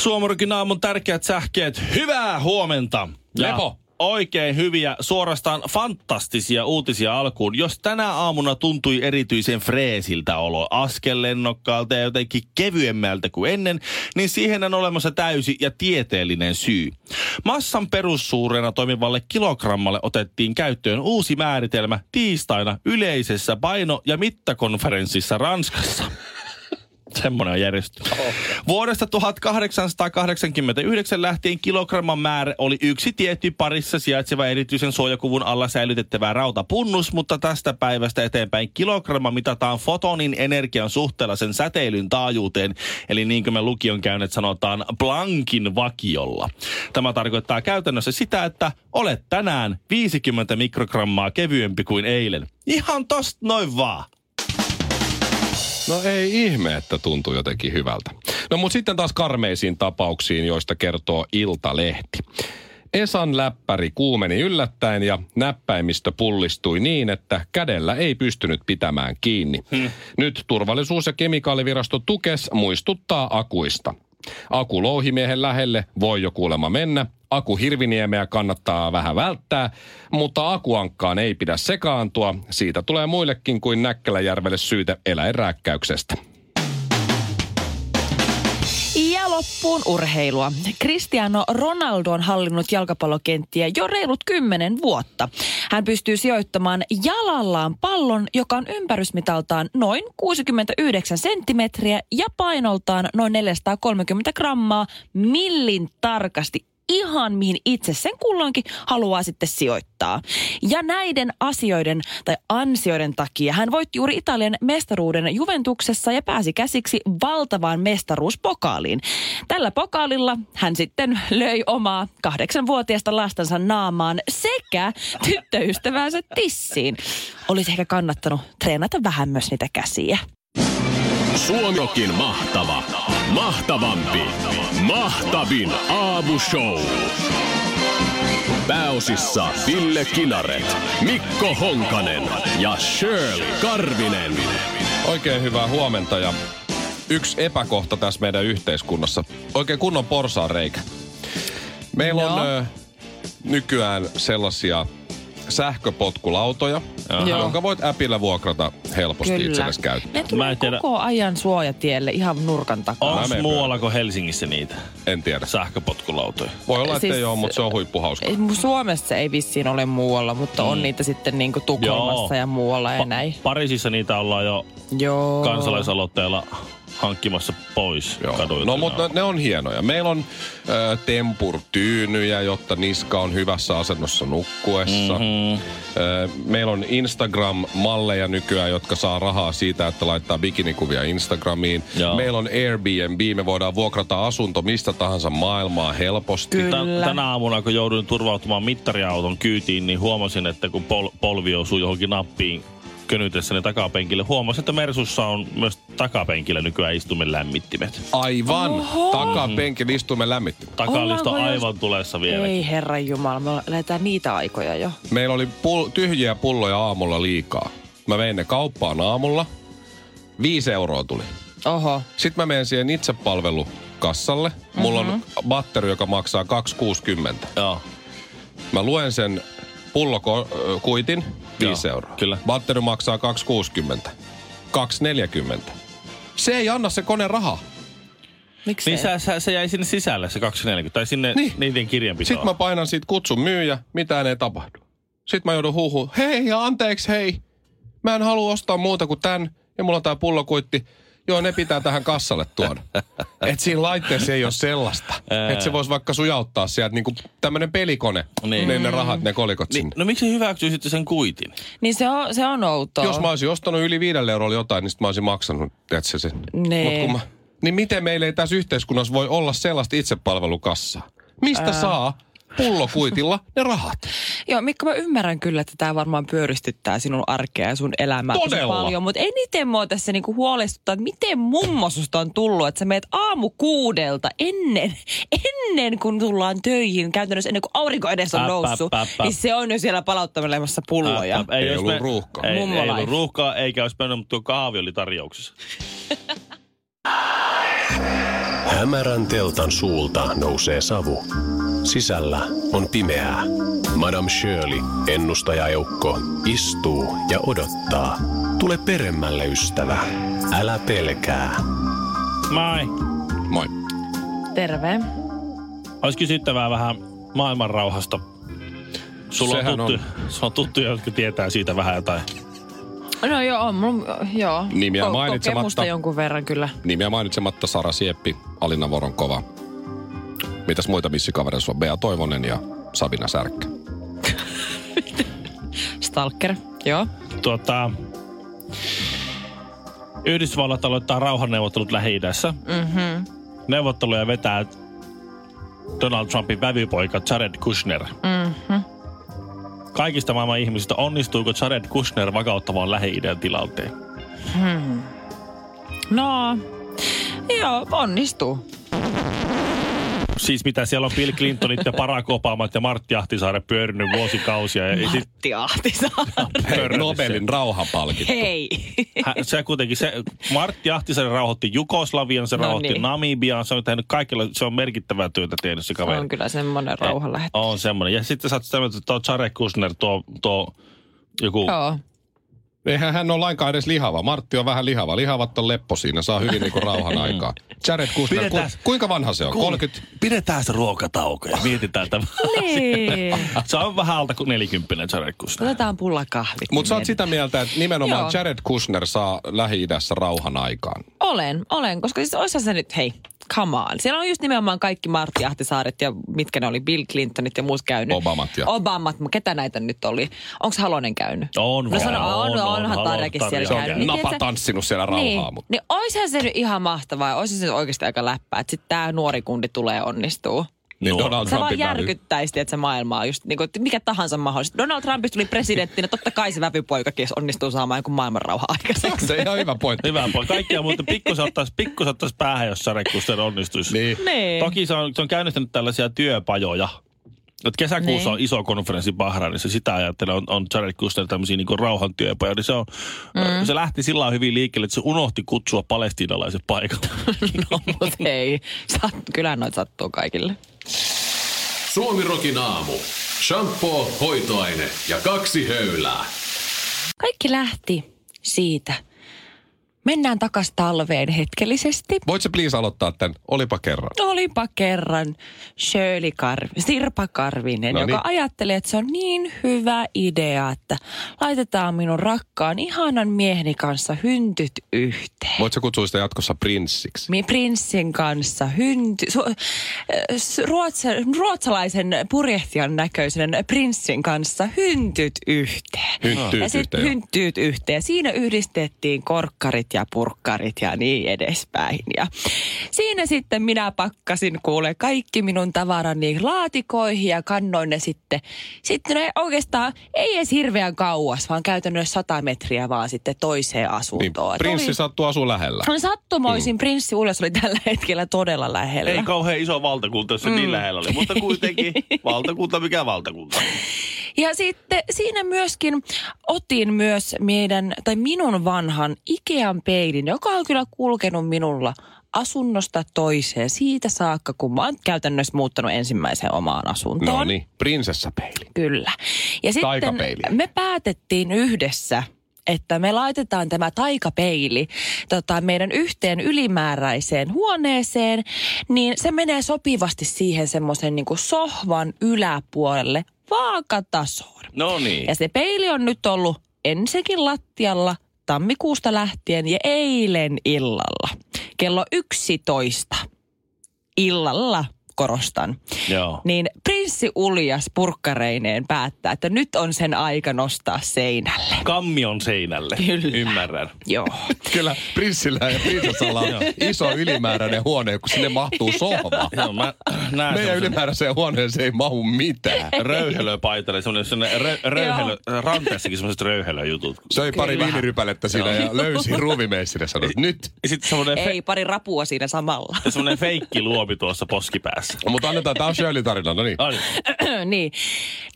Suomarikin aamun tärkeät sähkeet. Hyvää huomenta. Ja Lepo. Oikein hyviä, suorastaan fantastisia uutisia alkuun. Jos tänä aamuna tuntui erityisen freesiltä olo, askellennokkaalta ja jotenkin kevyemmältä kuin ennen, niin siihen on olemassa täysi ja tieteellinen syy. Massan perussuurena toimivalle kilogrammalle otettiin käyttöön uusi määritelmä tiistaina yleisessä paino- ja mittakonferenssissa Ranskassa. Semmoinen on järjestetty. Vuodesta 1889 lähtien kilogramman määrä oli yksi tietty parissa sijaitseva erityisen suojakuvun alla säilytettävä rautapunnus, mutta tästä päivästä eteenpäin kilogramma mitataan fotonin energian suhteella sen säteilyn taajuuteen, eli niin kuin me lukion käyneet sanotaan Planckin vakiolla. Tämä tarkoittaa käytännössä sitä, että olet tänään 50 mikrogrammaa kevyempi kuin eilen. Ihan tosta noin vaan. No ei ihme, että tuntuu jotenkin hyvältä. No mutta sitten taas karmeisiin tapauksiin, joista kertoo Iltalehti. Esan läppäri kuumeni yllättäen ja näppäimistö pullistui niin, että kädellä ei pystynyt pitämään kiinni. Hmm. Nyt turvallisuus- ja kemikaalivirasto Tukes muistuttaa akuista. Aku louhimiehen lähelle voi jo kuulemma mennä. Aku hirviniemeä kannattaa vähän välttää, mutta akuankkaan ei pidä sekaantua. Siitä tulee muillekin kuin Näkkäläjärvelle syytä eläinrääkkäyksestä. Ja loppuun urheilua. Cristiano Ronaldo on hallinnut jalkapallokenttiä jo reilut kymmenen vuotta. Hän pystyy sijoittamaan jalallaan pallon, joka on ympärysmitaltaan noin 69 senttimetriä ja painoltaan noin 430 grammaa millin tarkasti ihan mihin itse sen kulloinkin haluaa sitten sijoittaa. Ja näiden asioiden tai ansioiden takia hän voitti juuri Italian mestaruuden Juventuksessa ja pääsi käsiksi valtavaan mestaruuspokaaliin. Tällä pokaalilla hän sitten löi omaa kahdeksanvuotiaasta lastansa naamaan sekä tyttöystävänsä tissiin. Olisi ehkä kannattanut treenata vähän myös niitä käsiä. Suomikin mahtava, mahtavampi, mahtavin aamushow. Pääosissa Ville Kinaret, Mikko Honkanen ja Shirley Karvinen. Oikein hyvää huomenta ja yksi epäkohta tässä meidän yhteiskunnassa. Oikein kunnon porsaan reikä. Meillä on No. ö, nykyään sellaisia sähköpotkulautoja, Joo. jonka voit äpillä vuokrata helposti itsellesi käyttöön. Ne Mä tulee tiedä- koko ajan suojatielle ihan nurkan takaa. Onko muualla kuin Helsingissä niitä En tiedä. sähköpotkulautoja? Voi olla, että Siis- ei ole, mutta se on huippuhauska. Suomessa ei vissiin ole muualla, mutta on niitä sitten niinku Tukholmassa Joo. ja muualla ja Pa- näin. Pariisissa niitä ollaan jo Joo. kansalaisaloitteella hankkimassa pois Joo. kaduilta. No mutta ne, on hienoja. Meillä on ö, tempurtyynyjä, jotta niska on hyvässä asennossa nukkuessa. Mm-hmm. Ö, meillä on Instagram-malleja nykyään, jotka saa rahaa siitä, että laittaa bikinikuvia Instagramiin. Joo. Meillä on Airbnb, me voidaan vuokrata asunto mistä tahansa maailmaa helposti. Kyllä. Tän, tänä aamuna, kun jouduin turvautumaan mittariauton kyytiin, niin huomasin, että kun pol, polvi osui johonkin nappiin könytessäni takapenkille, huomasin, että Mersussa on myös takapenkillä nykyään istumen lämmittimet. Aivan. Oho. Takapenkin istumme lämmitti. Takalisto Ollaanko aivan jos- tulessa vielä. Ei herran jumala, me lähdetään niitä aikoja jo. Meillä oli pul- tyhjiä pulloja aamulla liikaa. Mä vein ne kauppaan aamulla. Viisi euroa tuli. Oho. Sitten mä menen siihen itsepalvelukassalle. Mulla on batteri, joka maksaa 2,60. Joo. Mä luen sen pullokuitin 5 Joo, euroa. kyllä. Batteri maksaa 2,60. 2,40. Se ei anna se kone rahaa. Miksi Niin sä, sä, se jäi sinne sisälle se 240, tai sinne Niin. niiden kirjanpitoon. Sitten mä painan siitä kutsun myyjä, mitään ei tapahdu. Sitten mä joudun huuhuun, hei ja anteeksi hei. Mä en halua ostaa muuta kuin tän ja mulla on tää pullokuitti. Joo, ne pitää tähän kassalle tuoda. Et siinä laitteessa ei ole sellaista. Että se voisi vaikka sujauttaa sieltä niinku tämmönen pelikone. Niin. Ne, ne rahat, ne kolikot Niin, sinne. no miksi hyväksyy sitten sen kuitin? Niin se on, se on outoa. Jos mä olisin ostanut yli viidelle eurolla jotain, niin sit mä olisin maksanut, tiedätkö se. Nee. Mut kun mä, niin miten meillä ei tässä yhteiskunnassa voi olla sellaista itsepalvelukassaa? Mistä Ää. saa pullokuitilla ne rahat? Joo, Mikko, mä ymmärrän kyllä, että tämä varmaan pyöristyttää sinun arkea ja sun elämää Todella. paljon, mutta eniten mua tässä niinku huolestuttaa, että miten mummo susta on tullut, että sä meet aamu kuudelta ennen, ennen kuin tullaan töihin, käytännössä ennen kuin aurinko edes on noussut, äp, äp, äp. niin se on jo siellä palauttelemassa pulloja. Ää, Ei jos ollut me- ruuhkaa. Ei, ei ollut ruuhkaa, eikä olisi mennyt, mutta tuo kahvi oli tarjouksessa. Hämärän teltan suulta nousee savu. Sisällä on pimeää. Madame Shirley, ennustajaeukko, istuu ja odottaa. Tule peremmälle, ystävä. Älä pelkää. Mai. Moi. Terve. Olisi kysyttävää vähän maailman rauhasta. Sulla on, Sehän tuttu, on. sulla on tuttuja, jotka tietää siitä vähän jotain. No joo, on mulla, joo. Nimiä Ko- mainitsematta. Kokemusta jonkun verran kyllä. Nimiä mainitsematta Sara Sieppi, Alina Voronkova. Mitäs muita missikavereita sulla on? Bea Toivonen ja Sabina Särkkä. Stalker, joo. Tuota, Yhdysvallat aloittaa rauhanneuvottelut Lähi-idässä. Mm-hmm. Neuvotteluja vetää Donald Trumpin vävypoika Jared Kushner. Mm-hmm. Kaikista maailman ihmisistä onnistuuko Jared Kushner vakauttamaan Lähi-idän tilanteen? Hmm. No, joo, onnistuu. Siis mitä siellä on Bill Clintonit ja Barack Obamat ja Martti Ahtisaari pyörinyt vuosikausia. Ja sit Matti Ahtisaari. Nobelin rauhanpalkinto. Hei. Hä- se kuitenkin, se, Martti Ahtisaari rauhoitti Jugoslavian, se No rauhoitti niin. Namibian, se on tehnyt kaikilla, se on merkittävää työtä tehnyt se Se kaveri. on kyllä semmoinen rauhanlähettä. On semmoinen. Ja sitten sä oot tuo Jared Kushner, tuo, tuo joku... Joo. Eihän hän ole lainkaan edes lihava. Martti on vähän lihava. Lihavat on leppo siinä. Saa hyvin niinku rauhan aikaa. Jared Kushner, ku, kuinka vanha se on? 30? Pidetään se ruokatauko ja mietitään tämä. Niin. se on vähän alta kuin 40 Jared Kushner. Otetaan pullakahvit. Mutta sä oot niin sitä mieltä, että nimenomaan Joo. Jared Kushner saa Lähi-idässä rauhan aikaan. Olen, olen, koska siis oishan se nyt, hei, come on. Siellä on just nimenomaan kaikki Martti Ahtisaaret ja mitkä ne oli, Bill Clintonit ja muut käynyt. Obamat ja- Obamat, ketä näitä nyt oli? Onko Halonen käynyt? On No vaan, on, on, on, onhan Tarjakin Tarja siellä Se on käynyt. Niin, napa tanssinut siellä rauhaa. niin, Mutta. niin oishan se nyt ihan mahtavaa oishan se nyt oikeasti aika läppää, että sitten tämä nuori kundi tulee onnistuu. Niin Donald Se vaan Trumpin vävy. järkyttäisi, että se maailmaa just niin kuin, mikä tahansa mahdollista. Donald Trumpista tuli presidenttinä, totta kai se vävypoikakin onnistuu saamaan jonkun maailmanrauha aikaiseksi. Se on ihan hyvä pointti. Hyvä pointti. Kaikkia muuten pikkusen ottaisi, pikkusen ottaisi päähän, jos Jared Kushner onnistuisi. Niin. Niin. Toki se on, se on käynnistänyt tällaisia työpajoja. Et kesäkuussa Niin. on iso konferenssi Bahrainissa, sitä ajattelen, on, on Jared Kushner tämmöisiä niin rauhantyöpajoja. Niin se, on, mm. se lähti sillä lailla hyvin liikkeelle, että se unohti kutsua palestiinalaiset paikalle. no, mutta hei. Sat, kyllä noita sattuu kaikille. Suomirokin aamu. Shampoo, hoitoaine ja kaksi höylää. Kaikki lähti siitä. Mennään takas talveen hetkellisesti. Voit sä please aloittaa tämän? Olipa kerran. Olipa kerran Shirley Karv- Sirpa Karvinen, No joka niin. ajattelee, että se on niin hyvä idea, että laitetaan minun rakkaan ihanan mieheni kanssa hyntyt yhteen. Voit sä kutsua sitä jatkossa prinssiksi? Mi prinssin kanssa hynty, su, ruotsa, ruotsalaisen purjehtijan näköisen prinssin kanssa hyntyt yhteen. Hynttyyt ja sitten hynttyyt yhteen. Siinä yhdistettiin korkkarit ja purkkarit ja niin edespäin. Ja siinä sitten minä pakkasin kuule kaikki minun tavarani laatikoihin ja kannoin ne sitten. Sitten ne oikeastaan ei edes hirveän kauas, vaan käytännössä 100 metriä vaan sitten toiseen Niin, asuntoon. Et prinssi oli- sattuu asua lähellä. No sattumoisin mm. prinssi Ules oli tällä hetkellä todella lähellä. Ei kauhean iso valtakunta, jos se mm. niin lähellä oli, mutta kuitenkin valtakunta, mikä valtakunta. Ja sitten siinä myöskin otin myös meidän, tai minun vanhan Ikean peilin, joka on kyllä kulkenut minulla asunnosta toiseen siitä saakka, kun mä oon käytännössä muuttanut ensimmäiseen omaan asuntoon. No niin, prinsessapeili. Kyllä. Ja sitten me päätettiin yhdessä, että me laitetaan tämä taikapeili tota, meidän yhteen ylimääräiseen huoneeseen, niin se menee sopivasti siihen semmoisen niin sohvan yläpuolelle vaakatasoon. No niin. Ja se peili on nyt ollut ensinnäkin lattialla tammikuusta lähtien ja eilen illalla kello 11 illalla korostan, Joo. niin prinssi Uljas purkkareineen päättää, että nyt on sen aika nostaa seinälle. Kammion seinälle. Kyllä. Ymmärrän. Joo. Kyllä prinsillä ja prinsessalla on iso ylimääräinen huone, kun sinne mahtuu sohva. Joo, mä näen Meidän ylimääräiseen huoneeseen ei mahu mitään. röyhelöpaitalle, semmoinen, semmoinen rö, röyhelö, ranteessakin semmoiset röyhelöjutut. Söi pari viinirypälettä siinä ja löysi ruuvimeissille ja sanoi, nyt. Ja sitten semmoinen, fe, Ei, pari rapua siinä samalla. semmoinen feikki luomi tuossa poskipäässä. Mutta annetaan, tämä on Shirley tarina, no niin. Ai, niin.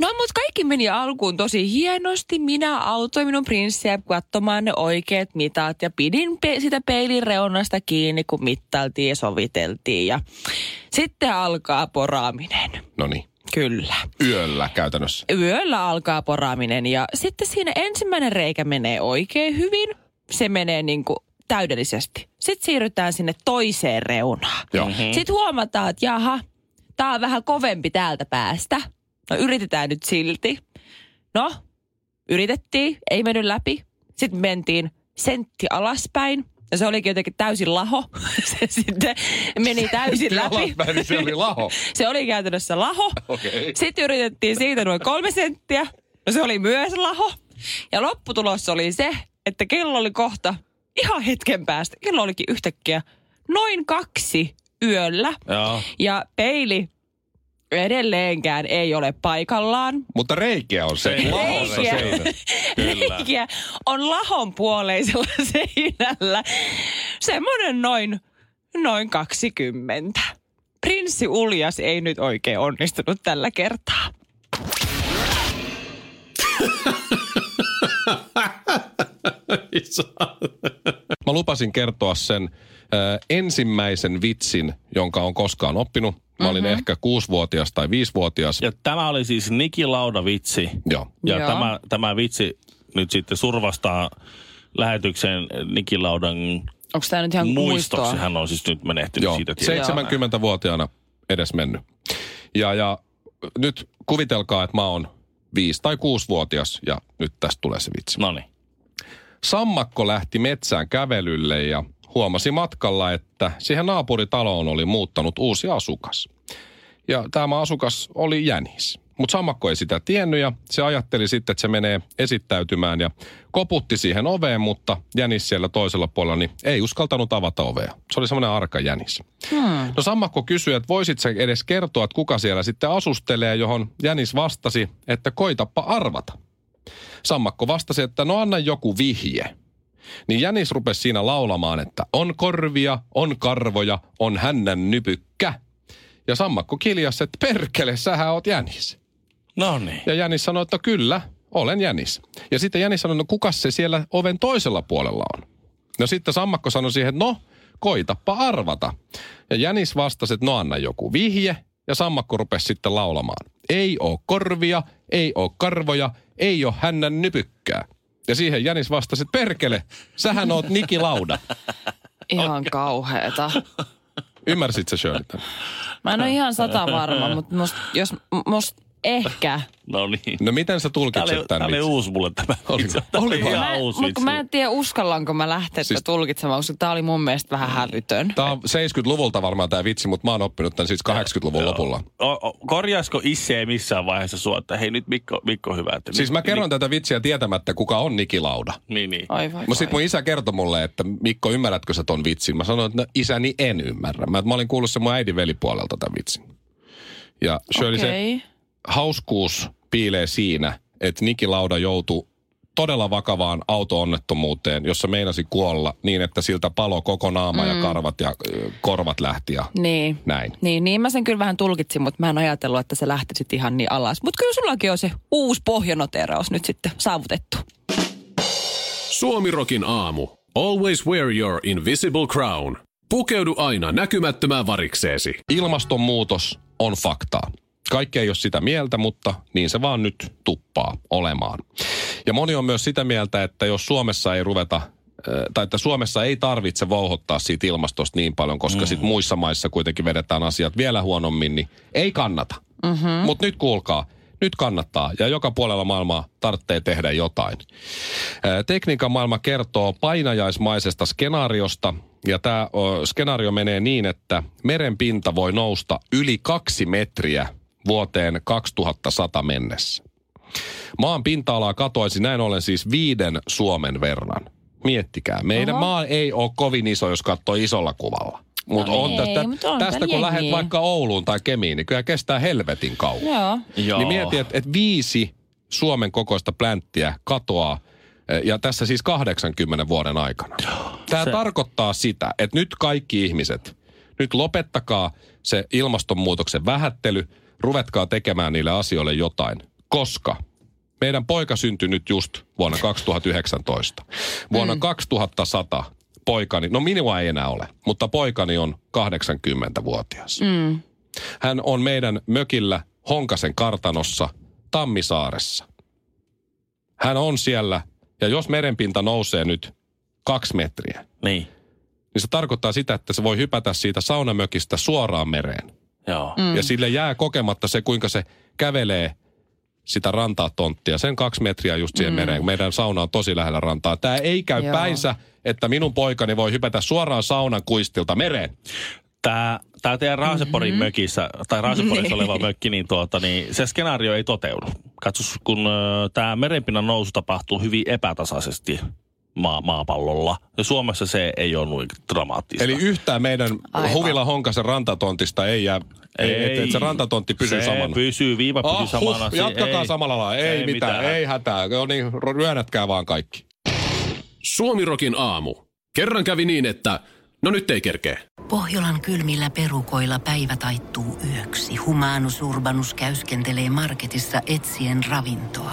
No, mutta kaikki meni alkuun tosi hienosti. Minä autoin minun prinssiä katsomaan ne oikeat mitat ja pidin pe- sitä peilin reunasta kiinni, kun mittailtiin ja soviteltiin. Ja sitten alkaa poraaminen. No niin. Kyllä. Yöllä käytännössä. Yöllä alkaa poraaminen ja sitten siinä ensimmäinen reikä menee oikein hyvin. Se menee niin kuin täydellisesti. Sitten siirrytään sinne toiseen reunaan. Joo. Mhm. Sitten huomataan, että jaha, tää on vähän kovempi täältä päästä. No yritetään nyt silti. No, yritettiin, ei mennyt läpi. Sitten mentiin sentti alaspäin. Ja se olikin jotenkin täysin laho. Se sitten meni täysin läpi. Alaspäin, niin se oli laho. Se oli käytännössä laho. Okei. Sitten yritettiin siitä noin kolme senttiä. No se oli myös laho. Ja lopputulos oli se, että kello oli kohta ihan hetken päästä. Kello olikin yhtäkkiä noin kaksi yöllä. joo. Ja peili edelleenkään ei ole paikallaan. Mutta reikiä on se. Reikiä. Reikiä on lahon puoleisella seinällä. Semmoinen noin, noin 20. Prinssi Uljas ei nyt oikein onnistunut tällä kertaa. Mä lupasin kertoa sen äh, ensimmäisen vitsin, jonka on koskaan oppinut. Mä olin Mhm. ehkä kuusivuotias tai viisivuotias. Ja tämä oli siis Niki Lauda vitsi. Joo. Ja Joo. tämä, tämä vitsi nyt sitten survastaa lähetykseen Niki Laudan Onko tämä nyt ihan muistoksi. muistoa? Hän on siis nyt menehtynyt Joo, siitä. tietysti. 70-vuotiaana edes mennyt. Ja, ja nyt kuvitelkaa, että mä oon viisi tai kuusivuotias ja nyt tästä tulee se vitsi. No niin. Sammakko lähti metsään kävelylle ja huomasi matkalla, että siihen naapuritaloon oli muuttanut uusi asukas. Ja tämä asukas oli jänis. Mutta sammakko ei sitä tiennyt ja se ajatteli sitten, että se menee esittäytymään ja koputti siihen oveen, mutta jänis siellä toisella puolella niin ei uskaltanut avata ovea. Se oli semmoinen arka jänis. Hmm. No sammakko kysyi, että voisit sä edes kertoa, että kuka siellä sitten asustelee, johon jänis vastasi, että koitappa arvata. Sammakko vastasi, että no anna joku vihje. Niin Jänis rupesi siinä laulamaan, että on korvia, on karvoja, on hännän nypykkä. Ja Sammakko kiljasi, että perkele, sähän oot Jänis. No niin. Ja Jänis sanoi, että kyllä, olen Jänis. Ja sitten Jänis sanoi, no kuka se siellä oven toisella puolella on? No sitten Sammakko sanoi siihen, että no, koitappa arvata. Ja Jänis vastasi, että no anna joku vihje. Ja Sammakko rupesi sitten laulamaan. Ei oo korvia, ei oo karvoja, ei oo hännän nypykkää. Ja siihen Jänis vastasi, että perkele, sähän oot Niki Lauda. Ihan kauheeta. Ymmärsit sä Shirley? Mä en ole ihan sata varma, mutta must, jos must ehkä. No niin. No miten sä Tämä tulkitset tämän tämä oli uusi mulle tämä. Oli-. Tämä oli vai? ihan Mä, uusi mutta mä en tiedä uskallanko mä lähteä Siis- tulkitsemaan, koska tää oli mun mielestä vähän hälytön. Tämä on 70-luvulta varmaan tämä vitsi, mutta mä oon oppinut tämän siis 80-luvun lopulla. O, o, korjaisiko Isse missään vaiheessa sua, että hei nyt Mikko, Mikko hyvä. Että Siis mä kerron tätä vitsiä tietämättä, kuka on Niki Lauda. Niin, niin. Oi voi Mutta sitten mun isä kertoi mulle, että Mikko, ymmärrätkö sä ton vitsin? Mä sanoin, että no, isäni en ymmärrä. Mä, mä olin kuullut sen mun äidin velipuolelta tämän vitsin. Ja Shirley, se Okei. Hauskuus piilee siinä, että Niki Lauda joutui todella vakavaan auto-onnettomuuteen, jossa meinasi kuolla niin, että siltä palo koko naama mm. ja karvat ja korvat lähti ja Niin. näin. Niin, niin mä sen kyllä vähän tulkitsin, mutta mä en ajatellut, että se lähti sitten ihan niin alas. Mutta kyllä sullakin on se uusi pohjanoteraus nyt sitten saavutettu. Suomirokin aamu. Always wear your invisible crown. Pukeudu aina näkymättömään varikseesi. Ilmastonmuutos on faktaa. Kaikki ei ole sitä mieltä, mutta niin se vaan nyt tuppaa olemaan. Ja moni on myös sitä mieltä, että jos Suomessa ei ruveta ö, tai että Suomessa ei tarvitse vouhottaa siitä ilmastosta niin paljon, koska mm. sitten muissa maissa kuitenkin vedetään asiat vielä huonommin, niin ei kannata. Mm-hmm. Mutta nyt kuulkaa, nyt kannattaa ja joka puolella maailmaa tarvitsee tehdä jotain. Ää, Tekniikan maailma kertoo painajaismaisesta skenaariosta ja tämä skenaario menee niin, että meren pinta voi nousta yli kaksi metriä vuoteen 2100 mennessä. Maan pinta-alaa katoaisi näin ollen siis viiden Suomen verran. Miettikää, meidän Oho. maa ei ole kovin iso, jos katsoo isolla kuvalla. Mutta No on ei, tästä, mut on tästä kun lähdet vaikka Ouluun tai Kemiin, niin kyllä kestää helvetin kauan. Joo. Joo. Niin mieti, että, että viisi Suomen kokoista plänttiä katoaa, eh, ja tässä siis 80 vuoden aikana. Tämä Se- tarkoittaa sitä, että nyt kaikki ihmiset, nyt lopettakaa se ilmastonmuutoksen vähättely, ruvetkaa tekemään niille asioille jotain, koska meidän poika syntyi nyt just vuonna 2019. Vuonna 2100 poikani, no minua ei enää ole, mutta poikani on 80-vuotias. Mm. Hän on meidän mökillä Honkasen kartanossa Tammisaaressa. Hän on siellä, ja jos merenpinta nousee nyt kaksi metriä, Niin, niin se tarkoittaa sitä, että se voi hypätä siitä saunamökistä suoraan mereen. Joo. Mm. Ja sille jää kokematta se, kuinka se kävelee sitä rantaa tonttia. Sen kaksi metriä just siihen mm. mereen. Meidän sauna on tosi lähellä rantaa. Tämä ei käy Joo. päinsä, että minun poikani voi hypätä suoraan saunan kuistilta mereen. Tämä, tämä teidän Raaseporin mm-hmm. mökissä, tai Raaseporissa oleva mökki, niin, tuota, niin se skenaario ei toteudu. Katsos, kun tämä merenpinnan nousu tapahtuu hyvin epätasaisesti maa, maapallolla. Ja Suomessa se ei ole noin dramaattista. Eli yhtään meidän Aivan. Huvila Honkasen rantatontista ei jää, ei, että et se rantatontti pysyy se samana. pysyy, viiva pysyy Ah, samana. huh, jatkakaa ei, samalla lailla. Ei, ei mitään, mitään, ei hätää. No niin, ryönätkää vaan kaikki. Suomirokin aamu. Kerran kävi niin, että no nyt ei kerkeä. Pohjolan kylmillä perukoilla päivä taittuu yöksi. Humanus Urbanus käyskentelee marketissa etsien ravintoa.